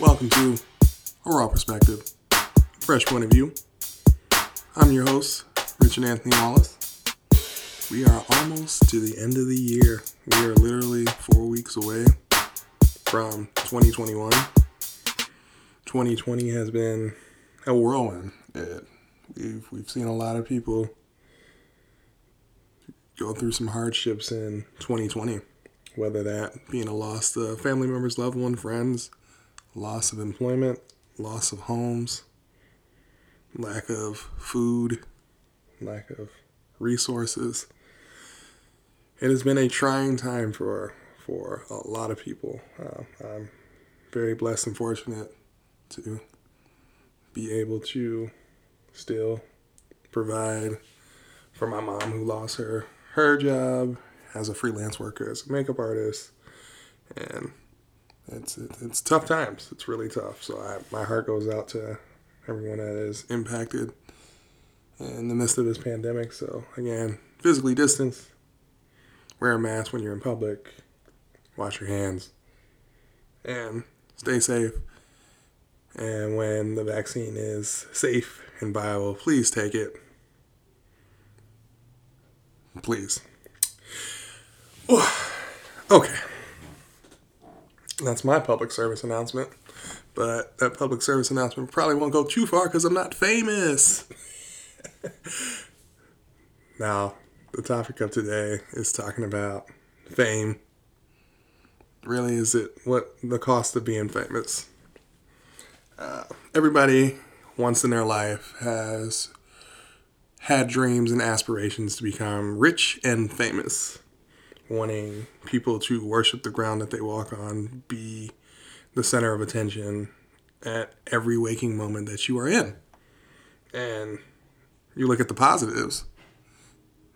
Welcome to A Raw Perspective, Fresh Point of View. I'm your host, Richard Anthony Wallace. We are almost to the end of the year. We are literally four weeks away from 2021. 2020 has been a whirlwind. It, we've, we've seen a lot of people go through some hardships in 2020, whether that being a loss to family members, loved one, friends, loss of employment, loss of homes, lack of food, lack of resources. It has been a trying time for for a lot of people. Uh, I'm very blessed and fortunate to be able to still provide for my mom who lost her her job as a freelance worker as a makeup artist and it's it's tough times. It's really tough. So I, my heart goes out to everyone that is impacted in the midst of this pandemic. So again, physically distance, wear a mask when you're in public, wash your hands, and stay safe. And when the vaccine is safe and viable, please take it. Please. Okay that's my public service announcement. But that public service announcement probably won't go too far because I'm not famous. now, the topic of today is talking about fame. Really, is it what the cost of being famous? Uh, everybody once in their life has had dreams and aspirations to become rich and famous wanting people to worship the ground that they walk on, be the center of attention at every waking moment that you are in. And you look at the positives.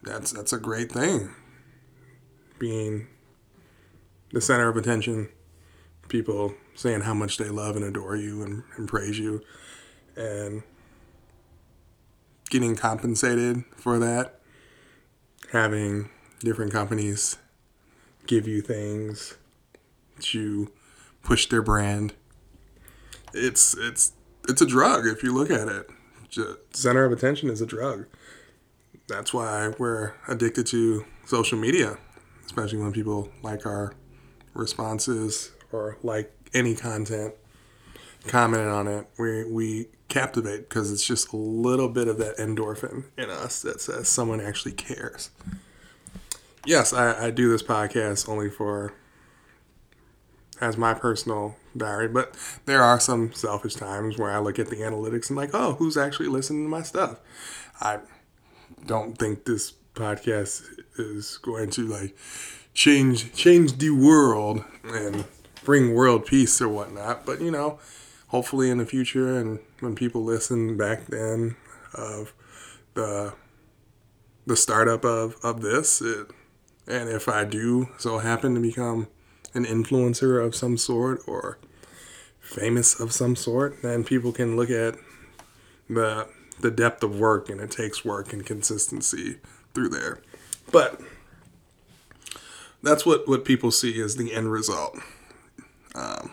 That's that's a great thing. Being the center of attention, people saying how much they love and adore you and, and praise you and getting compensated for that, having different companies give you things to push their brand. It's it's it's a drug if you look at it. Just center of attention is a drug. That's why we're addicted to social media, especially when people like our responses or like any content, comment on it. We we captivate because it's just a little bit of that endorphin in us that says someone actually cares yes, I, I do this podcast only for as my personal diary, but there are some selfish times where I look at the analytics and like, oh, who's actually listening to my stuff? I don't think this podcast is going to like change change the world and bring world peace or whatnot, but you know, hopefully in the future and when people listen back then of the the startup of of this, it and if I do so happen to become an influencer of some sort or famous of some sort, then people can look at the the depth of work and it takes work and consistency through there. But that's what, what people see as the end result. Um,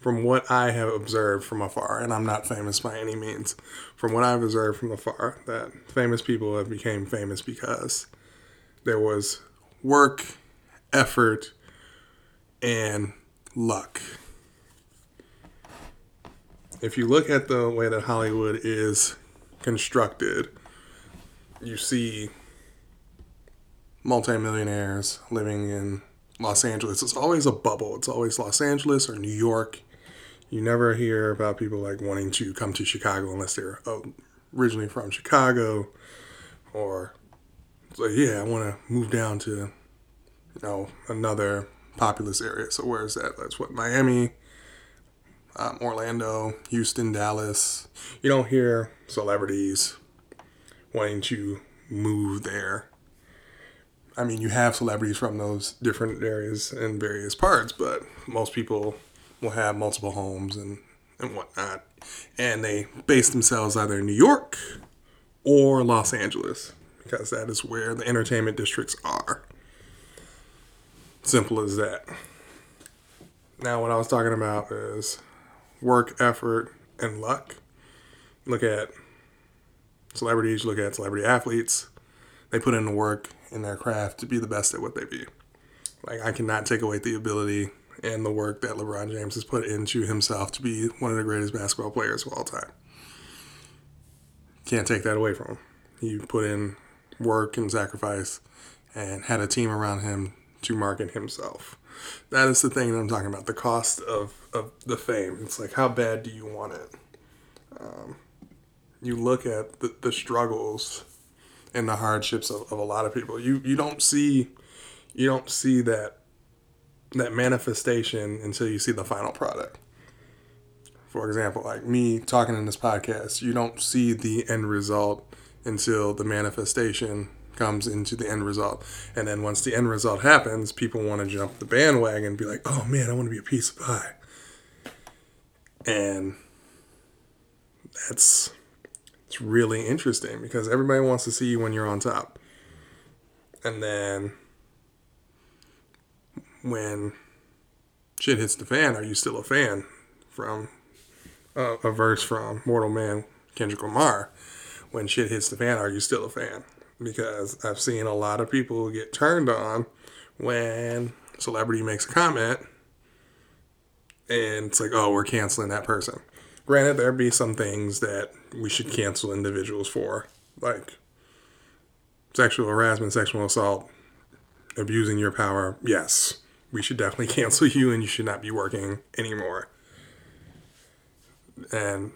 from what I have observed from afar, and I'm not famous by any means, from what I've observed from afar, that famous people have become famous because there was work, effort, and luck. If you look at the way that Hollywood is constructed, you see multimillionaires living in Los Angeles. It's always a bubble. It's always Los Angeles or New York. You never hear about people like wanting to come to Chicago unless they're oh, originally from Chicago or like, yeah, I want to move down to, you know, another populous area. So where is that? That's what Miami, um, Orlando, Houston, Dallas. You don't hear celebrities wanting to move there. I mean, you have celebrities from those different areas in various parts, but most people will have multiple homes and, and whatnot. And they base themselves either in New York or Los Angeles because that is where the entertainment districts are. Simple as that. Now, what I was talking about is work, effort, and luck. Look at celebrities, look at celebrity athletes. They put in the work in their craft to be the best at what they be. Like, I cannot take away the ability and the work that LeBron James has put into himself to be one of the greatest basketball players of all time. Can't take that away from him. He put in work and sacrifice and had a team around him to market himself. That is the thing that I'm talking about the cost of, of the fame. It's like, how bad do you want it? Um, you look at the, the struggles and the hardships of, of a lot of people. You you don't see you don't see that that manifestation until you see the final product. For example, like me talking in this podcast, you don't see the end result until the manifestation comes into the end result. And then once the end result happens, people want to jump the bandwagon and be like, oh man, I want to be a piece of pie. And that's it's really interesting because everybody wants to see you when you're on top. And then when shit hits the fan, are you still a fan? From uh, a verse from Mortal Man, Kendrick Lamar. When shit hits the fan, are you still a fan? Because I've seen a lot of people get turned on when celebrity makes a comment and it's like, oh, we're canceling that person. Granted, there'd be some things that we should cancel individuals for, like sexual harassment, sexual assault, abusing your power. Yes, we should definitely cancel you and you should not be working anymore. And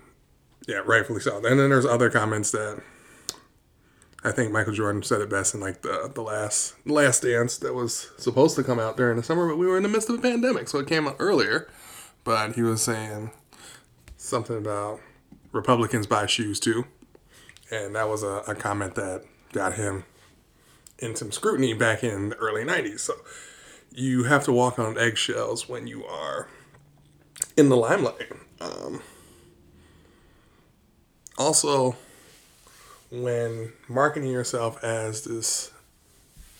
yeah, rightfully so. And then there's other comments that I think Michael Jordan said it best in like the the last last dance that was supposed to come out during the summer, but we were in the midst of a pandemic, so it came out earlier. But he was saying something about Republicans buy shoes too. And that was a, a comment that got him in some scrutiny back in the early 90s. So you have to walk on eggshells when you are in the limelight. Um, also, when marketing yourself as this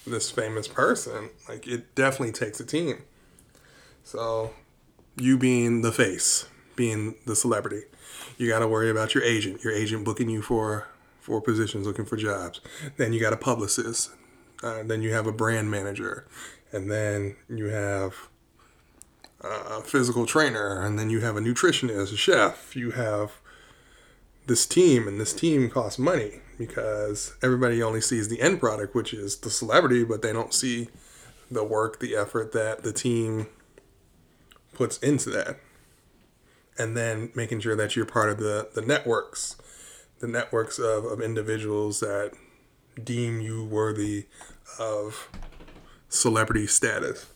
this famous person, like it definitely takes a team. So, you being the face, being the celebrity, you got to worry about your agent. Your agent booking you for for positions, looking for jobs. Then you got a publicist. Uh, then you have a brand manager and then you have a physical trainer, and then you have a nutritionist, a chef. You have this team, and this team costs money because everybody only sees the end product, which is the celebrity, but they don't see the work, the effort that the team puts into that. And then making sure that you're part of the, the networks, the networks of, of individuals that deem you worthy of celebrity status.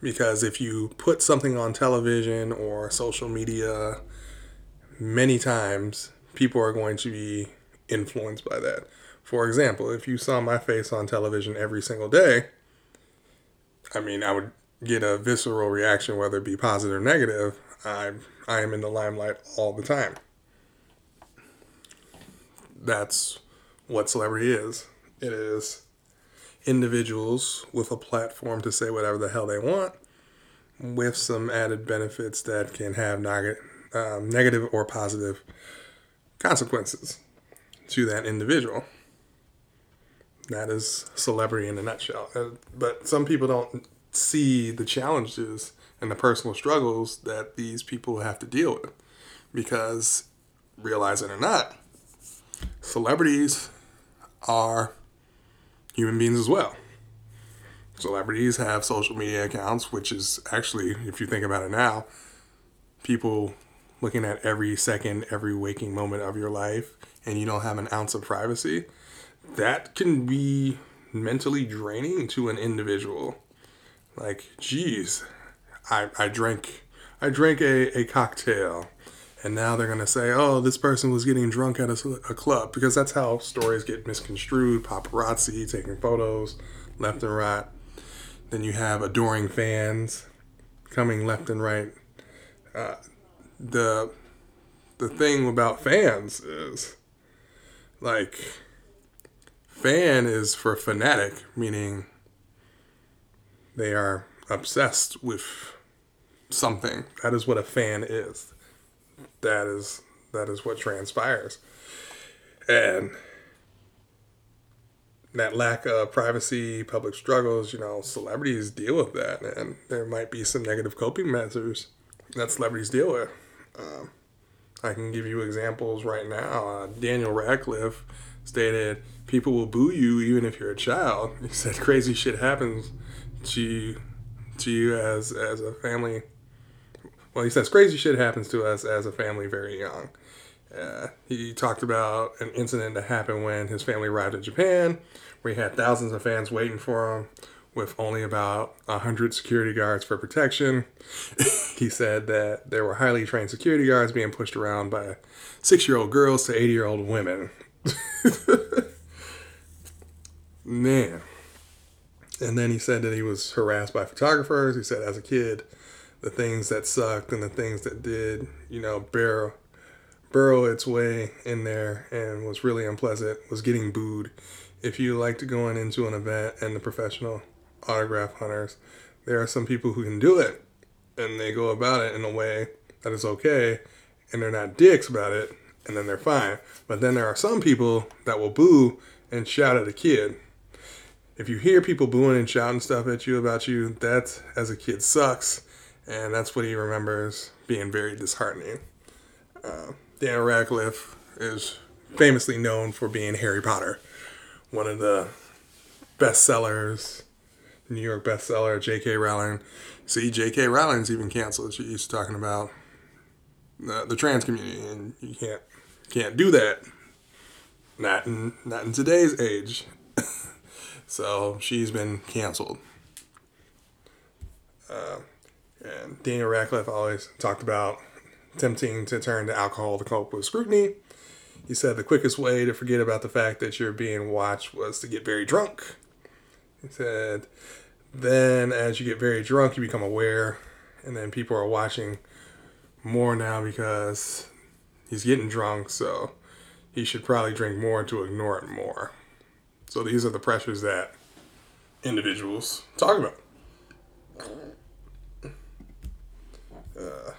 Because if you put something on television or social media many times, people are going to be influenced by that. For example, if you saw my face on television every single day, I mean, I would get a visceral reaction, whether it be positive or negative. I I am in the limelight all the time. That's what celebrity is. It is individuals with a platform to say whatever the hell they want, with some added benefits that can have um, negative or positive consequences to that individual. That is celebrity in a nutshell. Uh, but some people don't see the challenges and the personal struggles that these people have to deal with because, realize it or not, celebrities are human beings as well. Celebrities have social media accounts, which is actually, if you think about it now, people looking at every second, every waking moment of your life, and you don't have an ounce of privacy, that can be mentally draining to an individual. Like, geez, I, I drank I drank a, a cocktail and now they're going to say, oh, this person was getting drunk at a, a, club because that's how stories get misconstrued. Paparazzi taking photos left and right. Then you have adoring fans coming left and right. Uh, the the thing about fans is like fan is for fanatic, meaning they are obsessed with something. That is what a fan is. That is that is what transpires. And that lack of privacy, public struggles, you know, celebrities deal with that, and there might be some negative coping measures that celebrities deal with. Um, I can give you examples right now. Uh, Daniel Radcliffe stated, "People will boo you even if you're a child." He said, "Crazy shit happens to you, to you as as a family." Well, he says, "Crazy shit happens to us as a family very young." Uh, he talked about an incident that happened when his family arrived in Japan, where he had thousands of fans waiting for him with only about 100 security guards for protection. he said that there were highly trained security guards being pushed around by six year old girls to 80 year old women. Man. And then he said that he was harassed by photographers. He said as a kid, the things that sucked and the things that did, you know, bear burrow its way in there and was really unpleasant was getting booed. If you like to go into an event and the professional autograph hunters, there are some people who can do it and they go about it in a way that is okay and they're not dicks about it and then they're fine. But then there are some people that will boo and shout at a kid. If you hear people booing and shouting stuff at you about you, that as a kid sucks. And that's what he remembers being very disheartening. Uh, Dan Radcliffe is famously known for being Harry Potter, one of the bestsellers, New York bestseller, J.K. Rowling. See, J.K. Rowling's even canceled. She's talking about the, the trans community, and you can't can't do that. Not in not in today's age. so she's been canceled. Uh, and Daniel Radcliffe always talked about attempting to turn to alcohol to cope with scrutiny. He said the quickest way to forget about the fact that you're being watched was to get very drunk. He said, then as you get very drunk, you become aware, and then people are watching more now because he's getting drunk, so he should probably drink more to ignore it more. So these are the pressures that individuals talk about. Uh,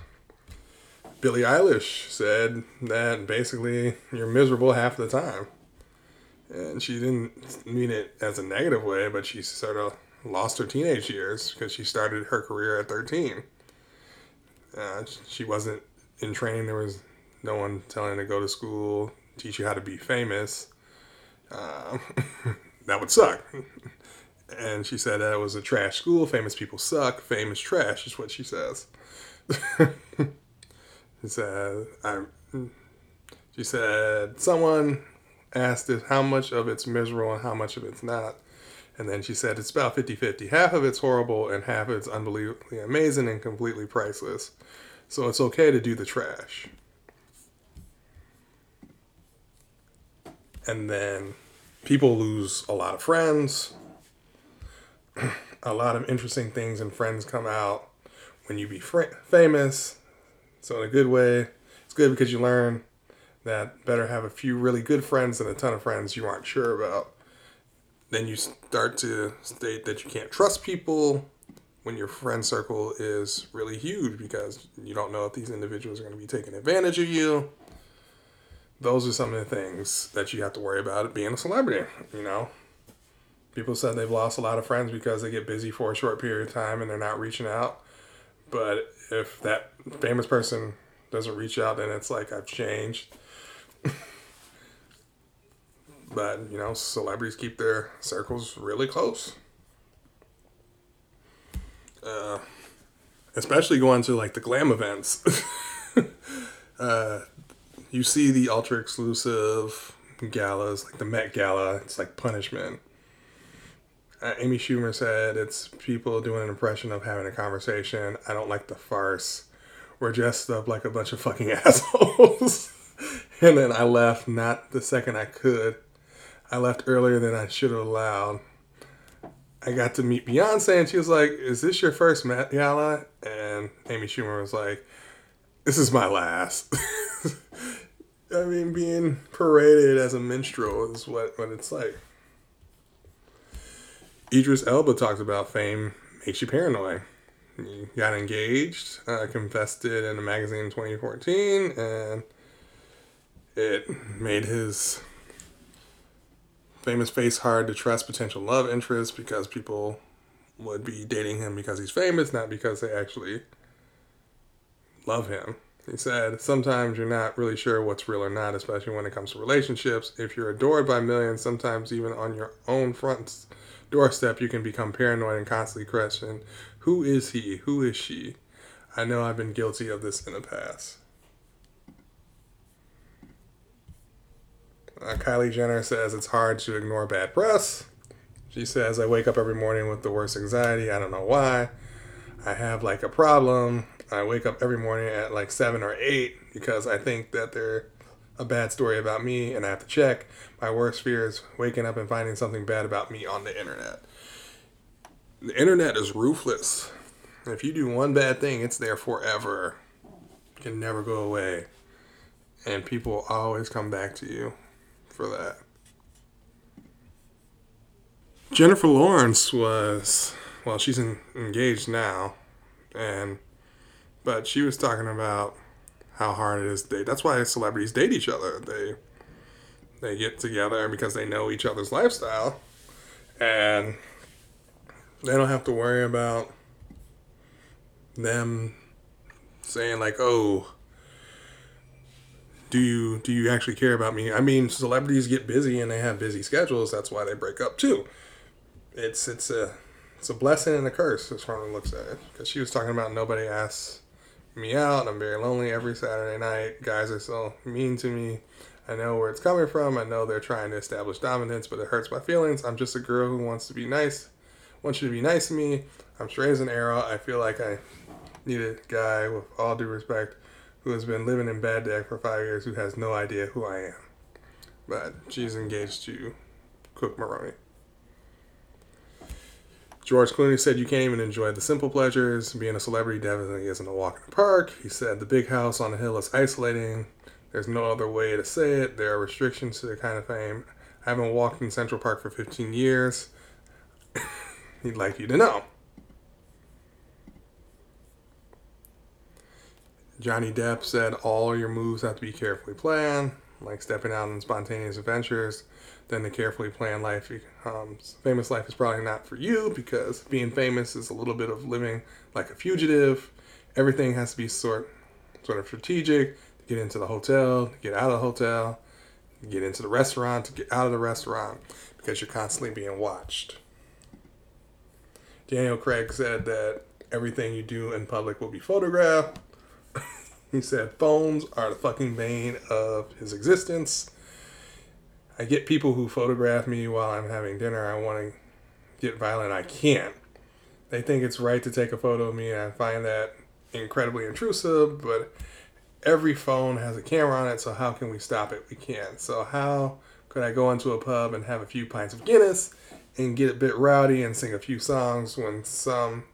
Billie Eilish said that basically you're miserable half the time. And she didn't mean it as a negative way, but she sort of lost her teenage years because she started her career at 13. Uh, she wasn't in training. There was no one telling her to go to school, teach you how to be famous. Uh, that would suck. And she said that it was a trash school. Famous people suck. Famous trash is what she says. She said, I, she said, someone asked if how much of it's miserable and how much of it's not. And then she said, it's about 50 50. Half of it's horrible and half of it's unbelievably amazing and completely priceless. So it's okay to do the trash. And then people lose a lot of friends. a lot of interesting things and friends come out when you be fr- famous so in a good way, it's good because you learn that better have a few really good friends than a ton of friends you aren't sure about. Then you start to state that you can't trust people when your friend circle is really huge because you don't know if these individuals are going to be taking advantage of you. Those are some of the things that you have to worry about being a celebrity, you know. People said they've lost a lot of friends because they get busy for a short period of time and they're not reaching out. But if that famous person doesn't reach out, then it's like I've changed. But you know, celebrities keep their circles really close. Uh, especially going to like the glam events. uh, you see the ultra exclusive galas, like the Met Gala. It's like punishment. Uh, Amy Schumer said it's people doing an impression of having a conversation. I don't like the farce. We're dressed up like a bunch of fucking assholes. And then I left not the second I could. I left earlier than I should have allowed. I got to meet Beyonce and she was like, Is this your first Met Gala? And Amy Schumer was like, This is my last. I mean, being paraded as a minstrel is what, what it's like. Idris Elba talks about fame makes you paranoid. he got engaged, uh, confessed it in a magazine in 2014, and it made his famous face hard to trust potential love interests because people would be dating him because he's famous, not because they actually love him. He said, Sometimes you're not really sure what's real or not, especially when it comes to relationships. If you're adored by millions, sometimes even on your own front doorstep, you can become paranoid and constantly question, Who is he? Who is she? I know I've been guilty of this in the past. Uh, Kylie Jenner says it's hard to ignore bad press. She says, I wake up every morning with the worst anxiety. I don't know why. I have like a problem. I wake up every morning at like seven or eight because I think that they're a bad story about me and I have to check. My worst fear is waking up and finding something bad about me on the internet. The internet is ruthless. If you do one bad thing, it's there forever. It can never go away. And people always come back to you for that. Jennifer Lawrence was, well, she's in, engaged now, and but she was talking about how hard it is to date. That's why celebrities date each other. They they get together because they know each other's lifestyle, and they don't have to worry about them saying like, "Oh, do you do you actually care about me?" I mean, celebrities get busy and they have busy schedules. That's why they break up too. It's it's a it's a blessing and a curse as far as looks at it. Because she was talking about nobody asks me out. I'm very lonely every Saturday night. Guys are so mean to me. I know where it's coming from. I know they're trying to establish dominance, but it hurts my feelings. I'm just a girl who wants to be nice, wants you to be nice to me. I'm straight as an arrow. I feel like I need a guy, with all due respect, who has been living in Baghdad for five years who has no idea who I am. But she's engaged to Cooke Maroney. George Clooney said you can't even enjoy the simple pleasures. Being a celebrity definitely isn't a walk in the park. He said the big house on the hill is isolating. There's no other way to say it. There are restrictions to the kind of fame. I haven't walked in Central Park for 15 years. He'd like you to know. Johnny Depp said all your moves have to be carefully planned, like stepping out on spontaneous adventures then the carefully planned life, um, famous life is probably not for you because being famous is a little bit of living like a fugitive. Everything has to be sort, sort of strategic to get into the hotel, to get out of the hotel, to get into the restaurant, to get out of the restaurant because you're constantly being watched. Daniel Craig said that everything you do in public will be photographed. He said phones are the fucking bane of his existence. I get people who photograph me while I'm having dinner. I want to get violent. I can't. They think it's right to take a photo of me, and I find that incredibly intrusive. But every phone has a camera on it, so how can we stop it? We can't. So how could I go into a pub and have a few pints of Guinness and get a bit rowdy and sing a few songs when some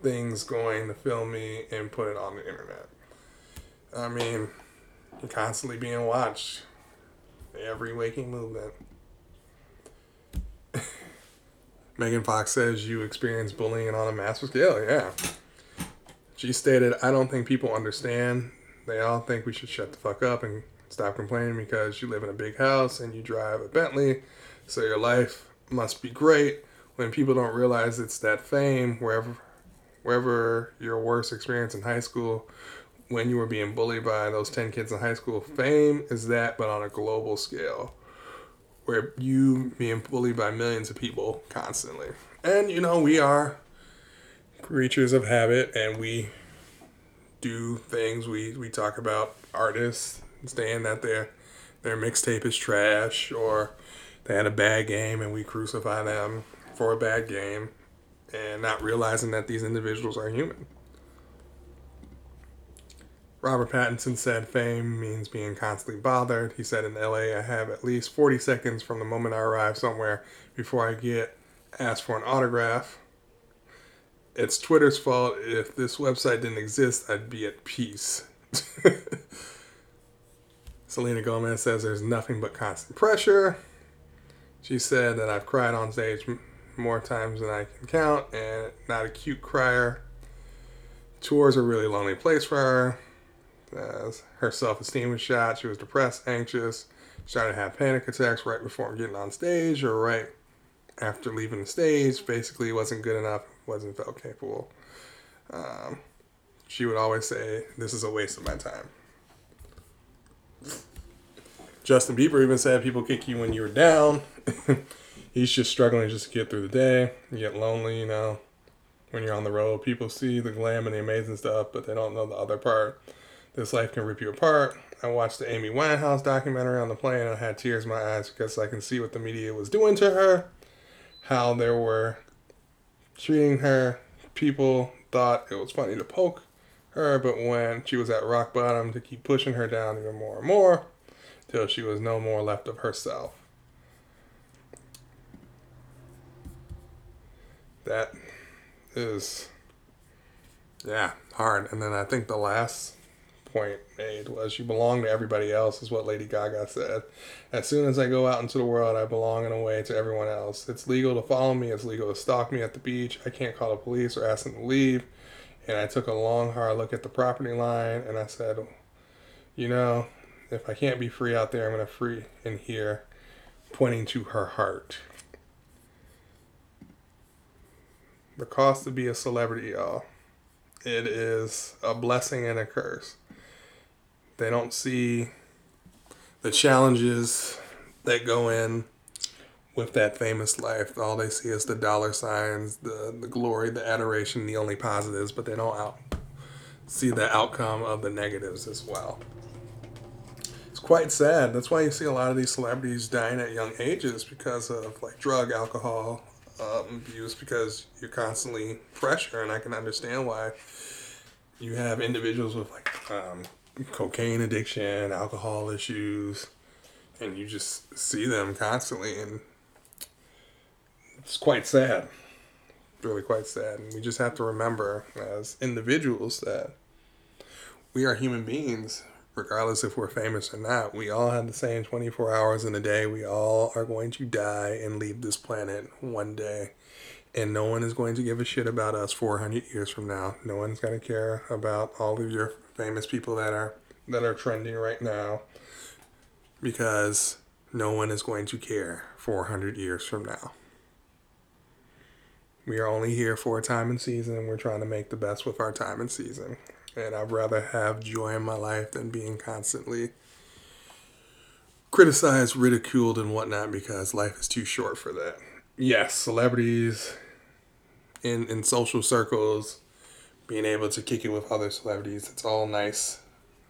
things going to film me and put it on the internet? I mean, constantly being watched every waking movement. Megan Fox says you experience bullying on a massive scale. Yeah. She stated, I don't think people understand. They all think we should shut the fuck up and stop complaining because you live in a big house and you drive a Bentley, so your life must be great. When people don't realize it's that fame, wherever, wherever your worst experience in high school when you were being bullied by those 10 kids in high school. Fame is that, but on a global scale, where you being bullied by millions of people constantly. And, you know, we are creatures of habit and we do things. We, we talk about artists saying that their, their mixtape is trash or they had a bad game and we crucify them for a bad game and not realizing that these individuals are human. Robert Pattinson said fame means being constantly bothered. He said in LA, I have at least 40 seconds from the moment I arrive somewhere before I get asked for an autograph. It's Twitter's fault. If this website didn't exist, I'd be at peace. Selena Gomez says there's nothing but constant pressure. She said that I've cried on stage more times than I can count and not a cute crier. tours were a really lonely place for her. Her self esteem was shot, she was depressed, anxious, started to have panic attacks right before getting on stage or right after leaving the stage. Basically, wasn't good enough, wasn't felt capable. Um, she would always say, This is a waste of my time. Justin Bieber even said people kick you when you're down. He's just struggling just to get through the day. You get lonely, you know, when you're on the road. People see the glam and the amazing stuff, but they don't know the other part. This life can rip you apart. I watched the Amy Winehouse documentary on the plane and I had tears in my eyes because I can see what the media was doing to her, how they were treating her. People thought it was funny to poke her, but when she was at rock bottom, to keep pushing her down even more and more till she was no more left of herself. That is, yeah, hard. And then I think the last point made was you belong to everybody else, is what Lady Gaga said. As soon as I go out into the world, I belong in a way to everyone else. It's legal to follow me, it's legal to stalk me at the beach. I can't call the police or ask them to leave. And I took a long, hard look at the property line and I said, you know, if I can't be free out there, I'm going to free in here, pointing to her heart. The cost to be a celebrity, y'all. It is a blessing and a curse. They don't see the challenges that go in with that famous life. All they see is the dollar signs, the the glory, the adoration, the only positives, but they don't out see the outcome of the negatives as well It's quite sad. That's why you see a lot of these celebrities dying at young ages because of like drug, alcohol um, abuse, because you're constantly pressure, and I can understand why you have individuals with like um, cocaine addiction, alcohol issues, and you just see them constantly, and it's quite sad. Really quite sad, and we just have to remember as individuals that we are human beings regardless if we're famous or not, we all have the same 24 hours in a day. We all are going to die and leave this planet one day. And no one is going to give a shit about us 400 years from now. No one's going to care about all of your famous people that are that are trending right now because no one is going to care 400 years from now. We are only here for a time and season, we're trying to make the best with our time and season and I'd rather have joy in my life than being constantly criticized, ridiculed, and whatnot because life is too short for that. Yes, celebrities in in social circles, being able to kick it with other celebrities, it's all nice,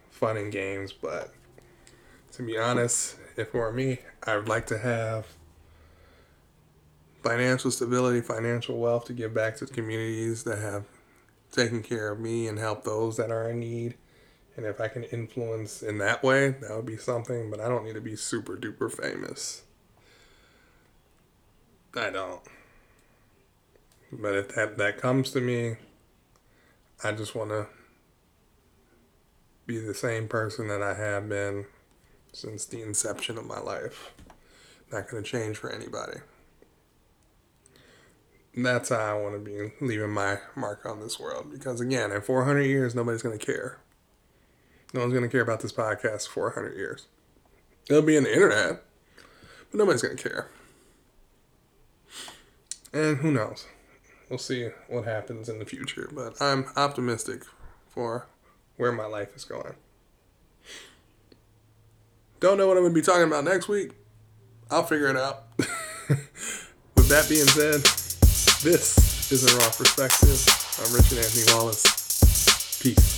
fun and games. But to be honest, if it were me, I would like to have financial stability, financial wealth to give back to the communities that have taken care of me and help those that are in need. And if I can influence in that way, that would be something, but I don't need to be super duper famous. I don't. But if that, that comes to me, I just want to be the same person that I have been since the inception of my life. Not going to change for anybody that's how I want to be leaving my mark on this world. Because again, in 400 years, nobody's going to care. No one's going to care about this podcast for 400 years. It'll be on the internet, but nobody's going to care. And who knows? We'll see what happens in the future. But I'm optimistic for where my life is going. Don't know what I'm going to be talking about next week. I'll figure it out. With that being said, this is a raw perspective. I'm Richard Anthony Wallace. Peace.